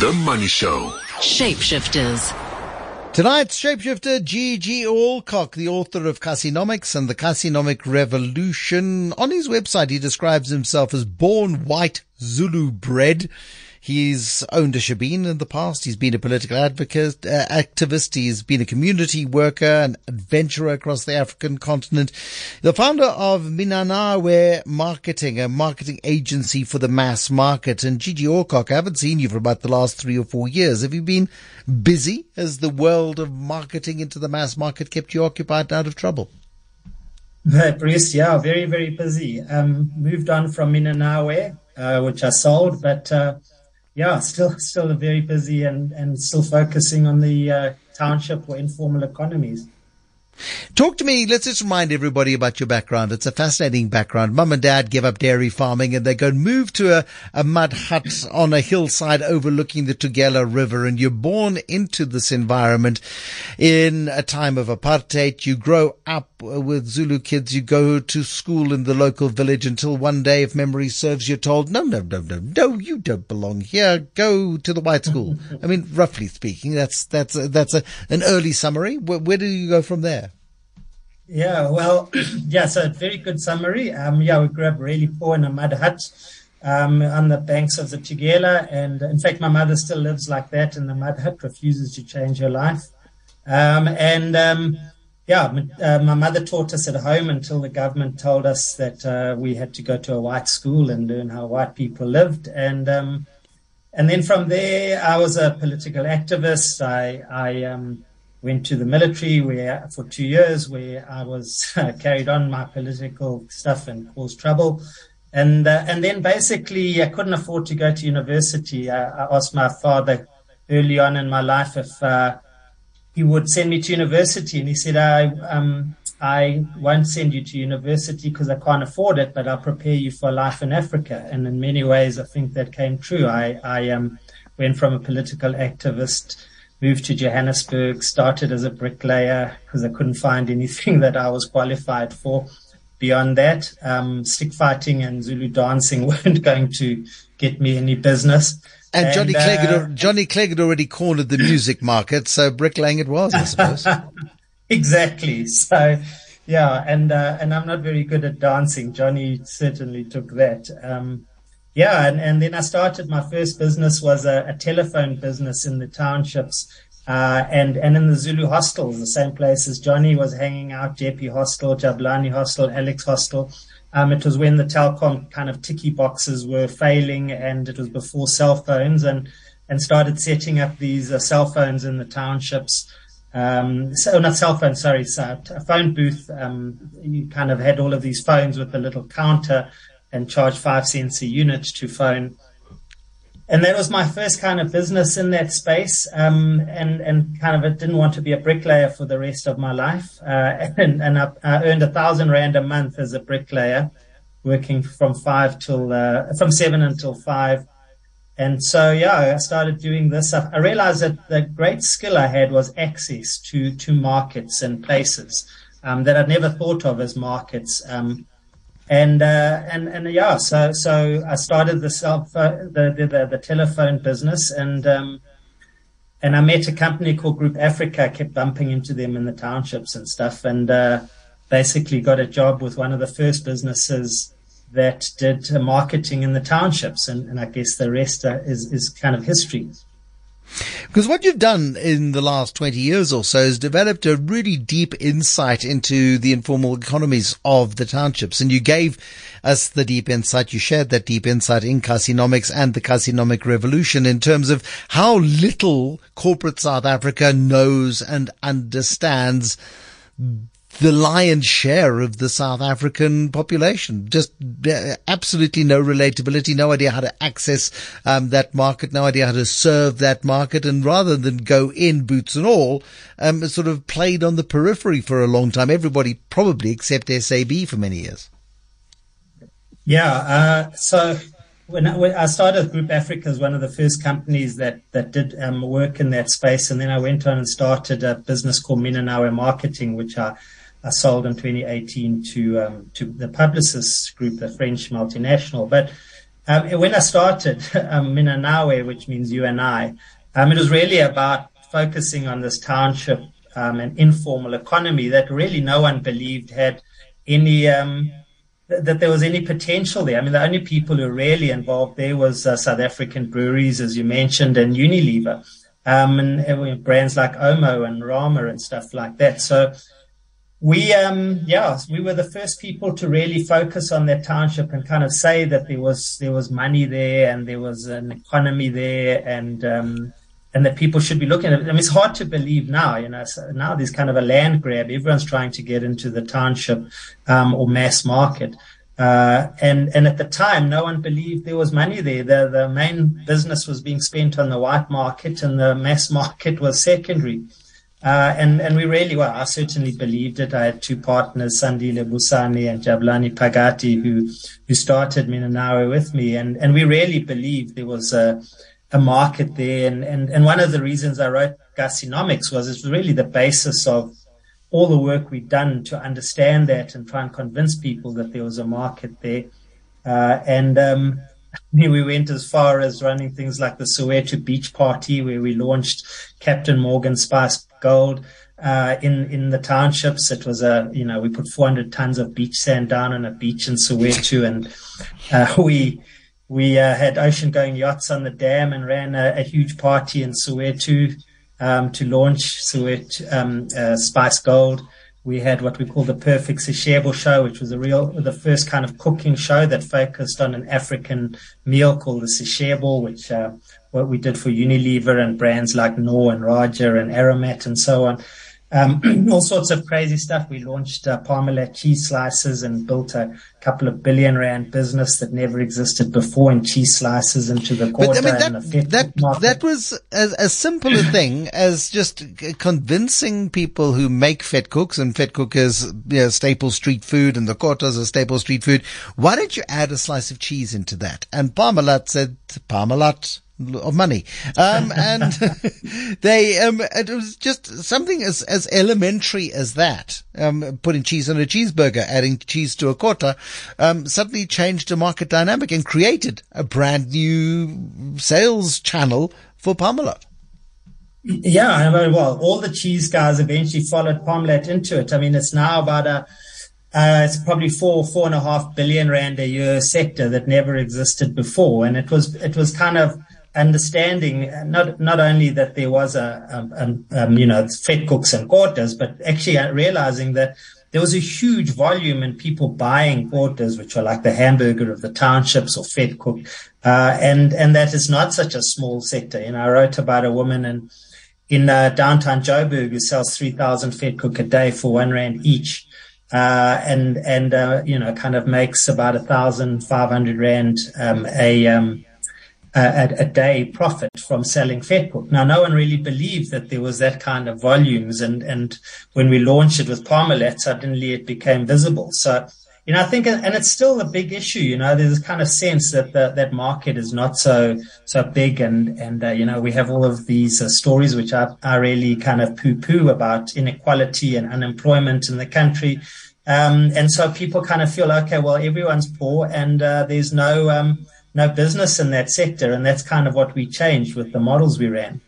The Money Show. Shapeshifters. Tonight's shapeshifter G.G. Alcock, the author of Kasinomics and the Kasinomic Revolution. On his website, he describes himself as born white Zulu bred. He's owned a shebeen in the past. He's been a political advocate, uh, activist. He's been a community worker, an adventurer across the African continent. The founder of Minanawe Marketing, a marketing agency for the mass market. And Gigi Alcock, I haven't seen you for about the last three or four years. Have you been busy as the world of marketing into the mass market kept you occupied and out of trouble? Bruce, yeah, very, very busy. Um, moved on from Minanawe, uh, which I sold, but, uh, yeah, still still very busy and, and still focusing on the uh, township or informal economies. Talk to me. Let's just remind everybody about your background. It's a fascinating background. Mum and dad give up dairy farming and they go move to a, a mud hut on a hillside overlooking the Tugela River. And you're born into this environment in a time of apartheid. You grow up with Zulu kids. You go to school in the local village until one day, if memory serves, you're told, no, no, no, no, no, you don't belong here. Go to the white school. I mean, roughly speaking, that's, that's, a, that's a, an early summary. Where, where do you go from there? Yeah, well, yeah, so a very good summary. Um, yeah, we grew up really poor in a mud hut um, on the banks of the Tugela. And in fact, my mother still lives like that in the mud hut, refuses to change her life. Um, and um, yeah, uh, my mother taught us at home until the government told us that uh, we had to go to a white school and learn how white people lived. And um, and then from there, I was a political activist. I, I um, went to the military where for two years where I was carried on my political stuff and caused trouble. And, uh, and then basically I couldn't afford to go to university. I, I asked my father early on in my life if, uh, he would send me to university and he said, I, um, I won't send you to university because I can't afford it, but I'll prepare you for life in Africa. And in many ways, I think that came true. I, I, um, went from a political activist moved to Johannesburg, started as a bricklayer because I couldn't find anything that I was qualified for. Beyond that, um, stick fighting and Zulu dancing weren't going to get me any business. And, and Johnny Clegg, had, uh, Johnny Clegg had already cornered the music market, so bricklaying it was, I suppose. exactly. So, yeah, and uh, and I'm not very good at dancing. Johnny certainly took that. Um, yeah, and, and then I started my first business was a, a telephone business in the townships uh, and and in the Zulu hostels, the same places Johnny was hanging out, JP Hostel, Jabulani Hostel, Alex Hostel. Um, it was when the Telkom kind of ticky boxes were failing, and it was before cell phones, and and started setting up these uh, cell phones in the townships. Um, so not cell phone, sorry, so a phone booth. Um, you kind of had all of these phones with a little counter and charge five cents a unit to phone. And that was my first kind of business in that space. Um, and, and kind of I didn't want to be a bricklayer for the rest of my life. Uh, and, and I, I, earned a thousand rand a month as a bricklayer, working from five till, uh, from seven until five. And so, yeah, I started doing this. I realized that the great skill I had was access to, to markets and places, um, that I'd never thought of as markets. Um, and uh, and and yeah, so so I started the self uh, the, the the telephone business, and um, and I met a company called Group Africa. I kept bumping into them in the townships and stuff, and uh, basically got a job with one of the first businesses that did marketing in the townships, and, and I guess the rest uh, is is kind of history. Because what you've done in the last 20 years or so is developed a really deep insight into the informal economies of the townships. And you gave us the deep insight. You shared that deep insight in Kasinomics and the Kasinomic Revolution in terms of how little corporate South Africa knows and understands the lion's share of the South African population. Just uh, absolutely no relatability, no idea how to access um, that market, no idea how to serve that market, and rather than go in boots and all, um, sort of played on the periphery for a long time. Everybody probably except SAB for many years. Yeah. Uh, so when I, when I, started Group Africa as one of the first companies that that did um, work in that space, and then I went on and started a business called Minanawe Marketing, which I uh, sold in 2018 to um, to the Publicis Group, the French multinational. But um, when I started um, Minanawe, which means you and I, um, it was really about focusing on this township um, and informal economy that really no one believed had any um, th- that there was any potential there. I mean, the only people who really involved there was uh, South African breweries, as you mentioned, and Unilever, and, and brands like Omo and Rama and stuff like that. So we um yeah we were the first people to really focus on that township and kind of say that there was there was money there and there was an economy there and um and that people should be looking at it. I mean, it's hard to believe now, you know, so now there's kind of a land grab. Everyone's trying to get into the township, um, or mass market. Uh, and, and at the time, no one believed there was money there. The, the main business was being spent on the white market and the mass market was secondary. Uh, and, and we really, were. I certainly believed it. I had two partners, Sandile Busani and Jablani Phakathi, who, who started Minanawe with me. And, and we really believed there was a, a market there. And, and, and one of the reasons I wrote Kasinomics was it's really the basis of all the work we've done to understand that and try and convince people that there was a market there. Uh, and, um, we went as far as running things like the Soweto Beach Party, where we launched Captain Morgan Spice Gold uh, in in the townships. It was a you know we put 400 tons of beach sand down on a beach in Soweto, and uh, we we uh, had ocean going yachts on the dam and ran a, a huge party in Soweto um, to launch Soweto um, uh, Spice Gold we had what we call the Perfect Seshebo show, which was a real, the first kind of cooking show that focused on an African meal called the Seshebo, which, uh, what we did for Unilever and brands like Knorr and Rajah and Aromat and so on. Um, all sorts of crazy stuff. We launched uh, Parmalat cheese slices and built a couple of billion rand business that never existed before in cheese slices into the quarter. But, I mean, that, that, that was as, as simple a thing as just convincing people who make Vetkoeks and Vetkoek is you know, staple street food and the quarters are staple street food. Why don't you add a slice of cheese into that? And Parmalat said, Parmalat, of money. Um, and they, um, it was just something as, as elementary as that. Um, putting cheese on a cheeseburger, adding cheese to a quarter, um, suddenly changed the market dynamic and created a brand new sales channel for Parmalat. Yeah, well, all the cheese guys eventually followed Parmalat into it. I mean, it's now about a, uh, it's probably four, four and a half billion rand a year sector that never existed before. And it was, it was kind of, understanding not not only that there was a, um, um, you know Vetkoeks and quarters, but actually realizing that there was a huge volume in people buying quarters, which are like the hamburger of the townships or Vetkoek, uh, and and that is not such a small sector. You know, I wrote about a woman in in uh, downtown Joburg who sells three thousand Vetkoek a day for one rand each. Uh, and and uh, you know kind of makes about a thousand five hundred rand um, a um, a, a, day profit from selling Vetkoek. Now, no one really believed that there was that kind of volumes. And, and when we launched it with Parmalat, suddenly it became visible. So, you know, I think, and it's still a big issue, you know, there's this kind of sense that the, that market is not so, so big. And, and, uh, you know, we have all of these uh, stories which are, are really kind of poo poo about inequality and unemployment in the country. Um, and so people kind of feel, okay, well, everyone's poor and, uh, there's no, um, no business in that sector. And that's kind of what we changed with the models we ran.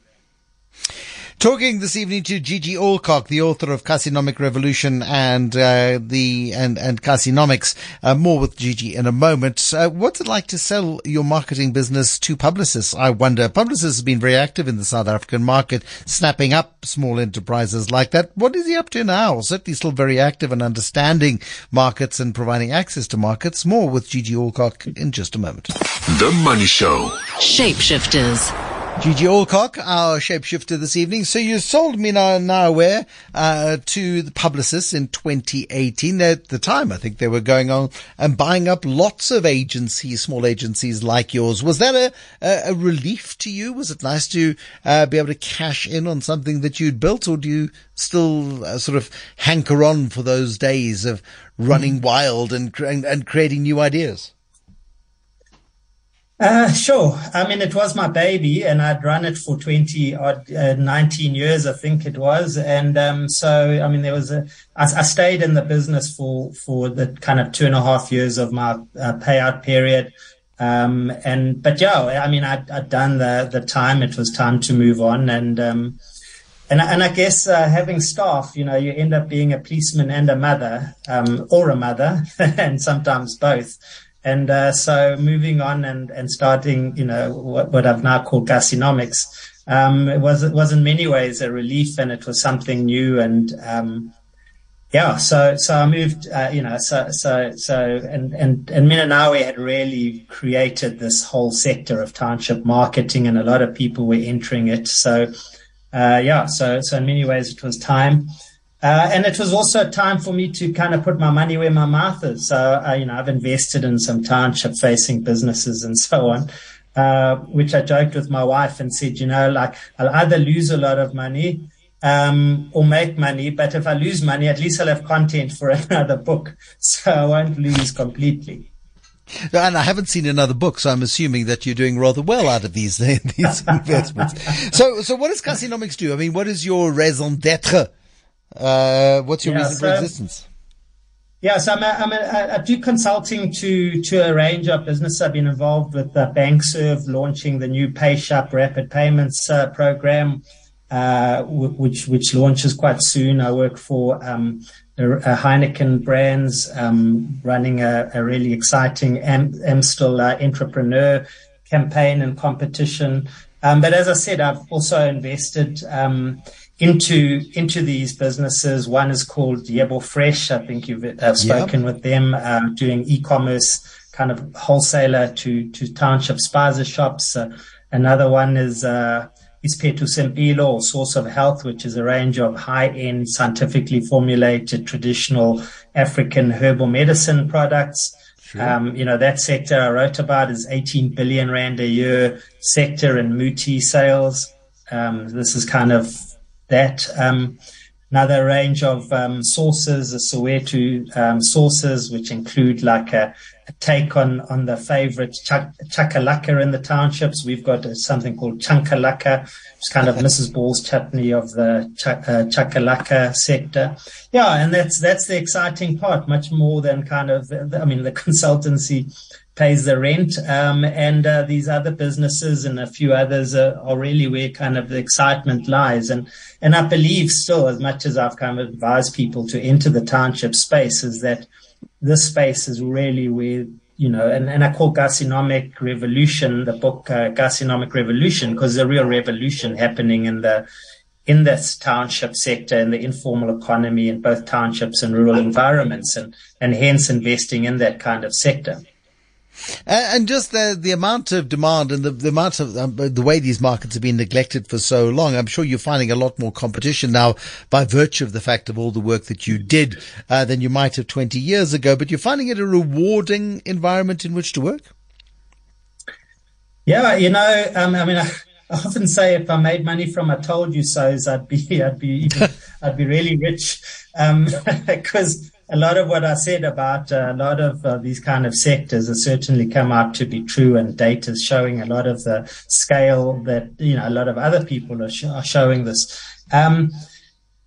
Talking this evening to Gigi Alcock, the author of Kasinomic Revolution and uh, the and and Kasinomics. Uh, more with Gigi in a moment. Uh, what's it like to sell your marketing business to Publicis? I wonder. Publicis have been very active in the South African market, snapping up small enterprises like that. What is he up to now? Certainly, still very active in understanding markets and providing access to markets. More with Gigi Alcock in just a moment. The Money Show. Shapeshifters. Gigi Alcock, our shapeshifter this evening. So you sold me now, Minanawe uh, to the Publicis in 2018. At the time, I think they were going on and buying up lots of agencies, small agencies like yours. Was that a, a, a relief to you? Was it nice to uh, be able to cash in on something that you'd built, or do you still uh, sort of hanker on for those days of running wild and, and, and creating new ideas? Uh, sure. I mean, it was my baby, and I'd run it for 20 odd, uh, 19 years, I think it was. And um, so, I mean, there was a. I, I stayed in the business for for the kind of two and a half years of my uh, payout period. Um, and but yeah, I mean, I'd, I'd, done the the time. It was time to move on, and um, and and I guess uh, having staff, you know, you end up being a policeman and a mother, um, or a mother, and sometimes both. And uh, so moving on and and starting, you know, what, what I've now called Kasinomics, um, it was it was in many ways a relief, and it was something new and um, yeah, so so I moved, uh, you know, so so so and and and Minanawe had really created this whole sector of township marketing, and a lot of people were entering it. So uh, yeah, so so in many ways it was time. Uh, and it was also a time for me to kind of put my money where my mouth is. So, uh, you know, I've invested in some township facing businesses and so on, uh, which I joked with my wife and said, you know, like I'll either lose a lot of money um, or make money. But if I lose money, at least I'll have content for another book. So I won't lose completely. And I haven't seen another book, so I'm assuming that you're doing rather well out of these these investments. so, so what does Kasinomics do? I mean, what is your raison d'être? Uh, what's your yeah, reason so, for existence? Yeah, so I'm a, I'm a, I do consulting to to a range of business. I've been involved with uh, BankServ launching the new PayShap rapid payments uh, program uh, which which launches quite soon. I work for um, a, a, Heineken brands, um, running a, a, really exciting Am- Amstel uh, entrepreneur campaign and competition. Um, but as I said, I've also invested um, into into these businesses. One is called Yebo Fresh. I think you've uh, spoken yep. with them, uh, doing e-commerce kind of wholesaler to to township spaza shops. Uh, another one is uh, Ispetu Sempilo, or Source of Health, which is a range of high-end, scientifically formulated, traditional African herbal medicine products. Um, you know, that sector I wrote about is 18 billion rand a year sector in Muti sales. Um, this is kind of that. Um, another range of um, sources, the Soweto um, sources, which include like a, a take on, on the favorite chak- chakalaka in the townships. We've got something called chankalaka, which is kind of Mrs. Ball's chutney of the ch- uh, chakalaka sector. Yeah, and that's that's the exciting part, much more than kind of, I mean, the consultancy pays the rent, um, and uh, these other businesses and a few others are, are, really where kind of the excitement lies. And and I believe still, as much as I've kind of advised people to enter the township space, is that this space is really where you know, and, and I call Kasinomic Revolution the book uh, Kasinomic Revolution because a real revolution happening in the in this township sector in the informal economy in both townships and rural environments, and and hence investing in that kind of sector. And just the the amount of demand and the, the amount of um, the way these markets have been neglected for so long, I'm sure you're finding a lot more competition now by virtue of the fact of all the work that you did uh, than you might have 20 years ago. But you're finding it a rewarding environment in which to work. Yeah, you know, um, I mean. I, I often say if I made money from I told you so's, I'd be, I'd be, I'd be really rich. Um, because a lot of what I said about uh, a lot of uh, these kind of sectors has certainly come out to be true, and data is showing a lot of the scale that you know a lot of other people are, sh- are showing this. Um,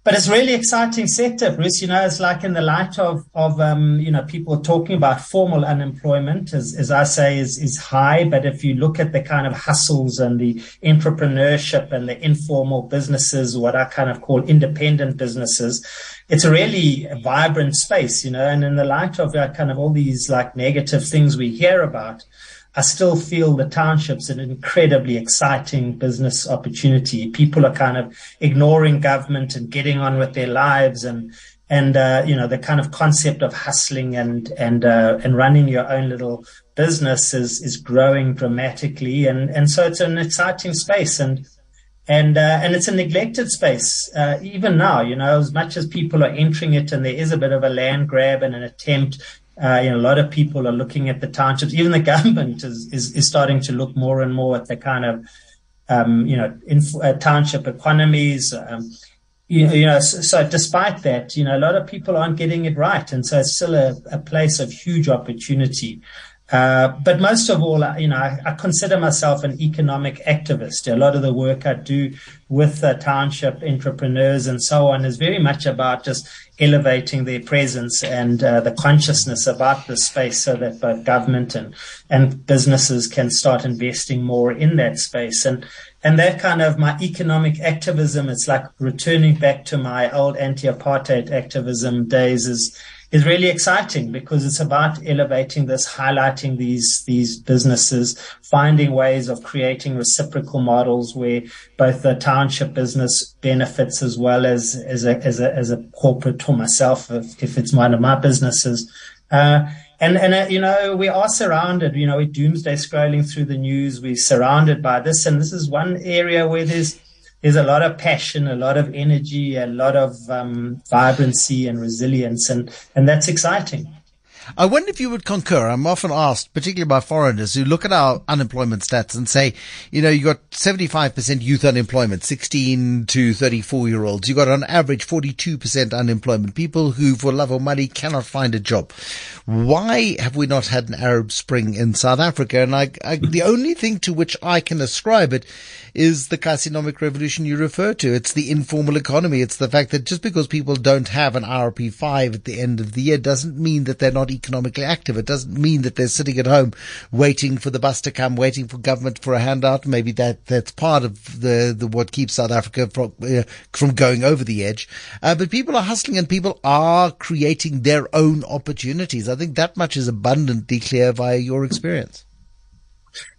but it's really exciting sector, Bruce. You know, it's like in the light of of um, you know people talking about formal unemployment, as, as I say, is is high. But if you look at the kind of hustles and the entrepreneurship and the informal businesses, what I kind of call independent businesses, it's a really vibrant space. You know, and in the light of uh, kind of all these like negative things we hear about, I still feel the township's an incredibly exciting business opportunity. People are kind of ignoring government and getting on with their lives and, and, uh, you know, the kind of concept of hustling and, and, uh, and running your own little business is, is growing dramatically. And, and so it's an exciting space and, and, uh, and it's a neglected space, uh, even now, you know, as much as people are entering it and there is a bit of a land grab and an attempt uh, you know, a lot of people are looking at the townships. Even the government is, is, is starting to look more and more at the kind of, um, you know, inf- uh, township economies. Um, you, you, know, so, so, despite that, you know, a lot of people aren't getting it right. And so it's still a, a place of huge opportunity. Uh, but most of all, you know, I, I, consider myself an economic activist. A lot of the work I do with uh, township entrepreneurs and so on is very much about just elevating their presence and uh, the consciousness about the space so that both government and, and businesses can start investing more in that space. And, and that kind of my economic activism, it's like returning back to my old anti-apartheid activism days is, is really exciting because it's about elevating this, highlighting these, these businesses, finding ways of creating reciprocal models where both the township business benefits as well as, as a, as a, as a corporate or myself, if, if it's one of my businesses. Uh, and and uh, you know we are surrounded you know we're doomsday scrolling through the news we're surrounded by this and this is one area where there's there's a lot of passion, a lot of energy, a lot of um, vibrancy and resilience, and and that's exciting. I wonder if you would concur. I'm often asked, particularly by foreigners who look at our unemployment stats and say, you know, you got 75% youth unemployment, 16 to 34 year olds. You got on average 42% unemployment, people who for love or money cannot find a job. Why have we not had an Arab Spring in South Africa? And I, I, the only thing to which I can ascribe it is the Kasinomic revolution you refer to. It's the informal economy. It's the fact that just because people don't have an RP 5 at the end of the year doesn't mean that they're not economically active. It doesn't mean that they're sitting at home waiting for the bus to come, waiting for government for a handout. Maybe that, that's part of the, the what keeps South Africa from, uh, from going over the edge. Uh, but people are hustling and people are creating their own opportunities. I think that much is abundantly clear via your experience.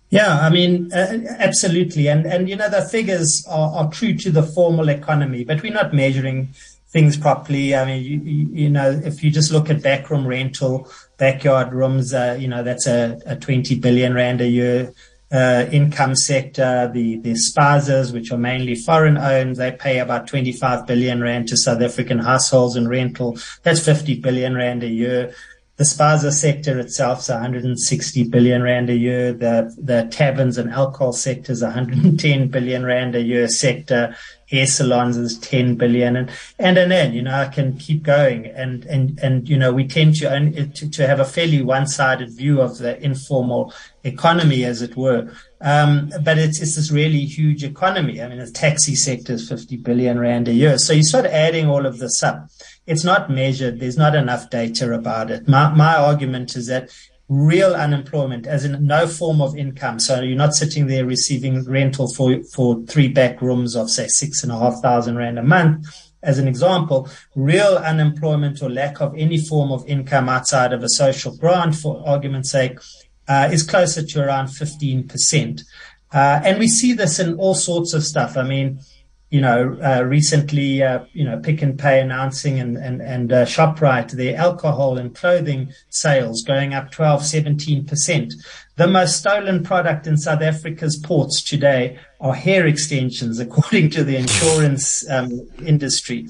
Yeah, I mean, uh, absolutely. And, and, you know, the figures are, are true to the formal economy, but we're not measuring things properly. I mean, you, you know, if you just look at backroom rental, backyard rooms, uh, you know, that's a, a 20 billion rand a year uh, income sector. The, the which are mainly foreign owned, they pay about 25 billion rand to South African households in rental. That's 50 billion rand a year. The spaza sector itself is 160 billion rand a year. The the taverns and alcohol sector is 110 billion rand a year sector. Hair salons is 10 billion, and and and then you know I can keep going. And and and you know we tend to to, to have a fairly one-sided view of the informal economy, as it were. Um, but it's it's this really huge economy. I mean, the taxi sector is 50 billion rand a year. So you start adding all of this up it's not measured. There's not enough data about it. My, my argument is that real unemployment, as in no form of income. So you're not sitting there receiving rental for, for three back rooms of say six and a half thousand rand a month. As an example, real unemployment or lack of any form of income outside of a social grant, for argument's sake, uh, is closer to around 15%. Uh, and we see this in all sorts of stuff. I mean, you know, uh, recently, uh, you know, Pick n Pay announcing and, and, and uh, ShopRite, their alcohol and clothing sales going up 12, 17%. The most stolen product in South Africa's ports today are hair extensions, according to the insurance um, industry.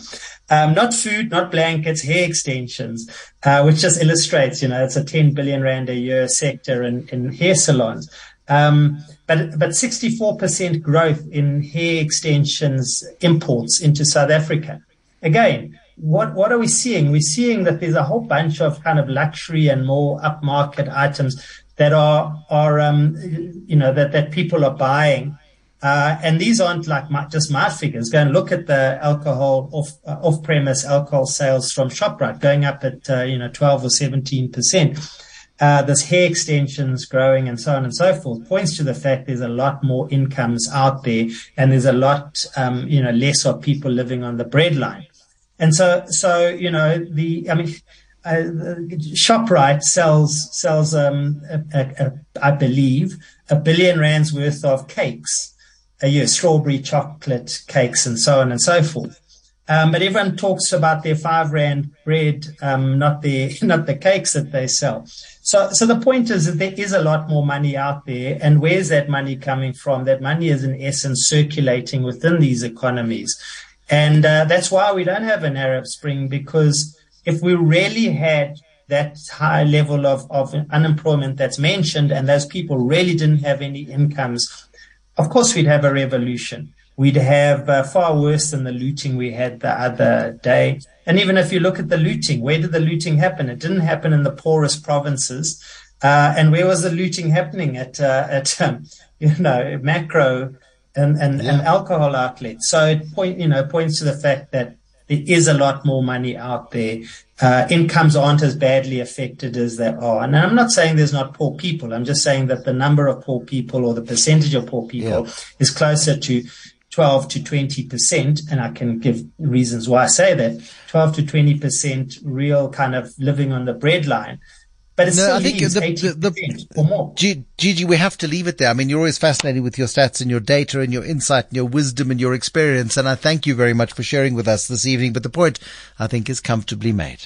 Um, not food, not blankets, hair extensions, uh, which just illustrates, you know, it's a 10 billion rand a year sector in, in hair salons. Um, but but 64% growth in hair extensions imports into South Africa. Again, what what are we seeing? We're seeing that there's a whole bunch of kind of luxury and more upmarket items that are are um, you know that that people are buying. Uh, and these aren't like my, just my figures. Go and look at the alcohol off uh, off premise alcohol sales from Shoprite going up at uh, you know 12 or 17 percent uh, this hair extensions growing and so on and so forth points to the fact there's a lot more incomes out there and there's a lot, um, you know, less of people living on the breadline. And so, so, you know, the, I mean, uh, ShopRite sells, sells, um, a, a, a, I believe a billion rands worth of cakes a year, strawberry chocolate cakes and so on and so forth. Um, but everyone talks about their five rand bread, um, not the not the cakes that they sell. So, so the point is that there is a lot more money out there, and where's that money coming from? That money is in essence circulating within these economies, and uh, that's why we don't have an Arab Spring because if we really had that high level of, of unemployment that's mentioned, and those people really didn't have any incomes, of course we'd have a revolution we'd have uh, far worse than the looting we had the other day. And even if you look at the looting, where did the looting happen? It didn't happen in the poorest provinces. Uh, and where was the looting happening at, uh, at, um, you know, Makro and, and, yeah. and alcohol outlets. So it point, you know, points to the fact that there is a lot more money out there. Uh, incomes aren't as badly affected as they are. And I'm not saying there's not poor people. I'm just saying that the number of poor people or the percentage of poor people yeah. is closer to 12 to 20%. And I can give reasons why I say that 12 to 20% real kind of living on the breadline but it's no, I think the, the, the, or more. Gigi, we have to leave it there. I mean, you're always fascinating with your stats and your data and your insight and your wisdom and your experience. And I thank you very much for sharing with us this evening. But the point, I think, is comfortably made.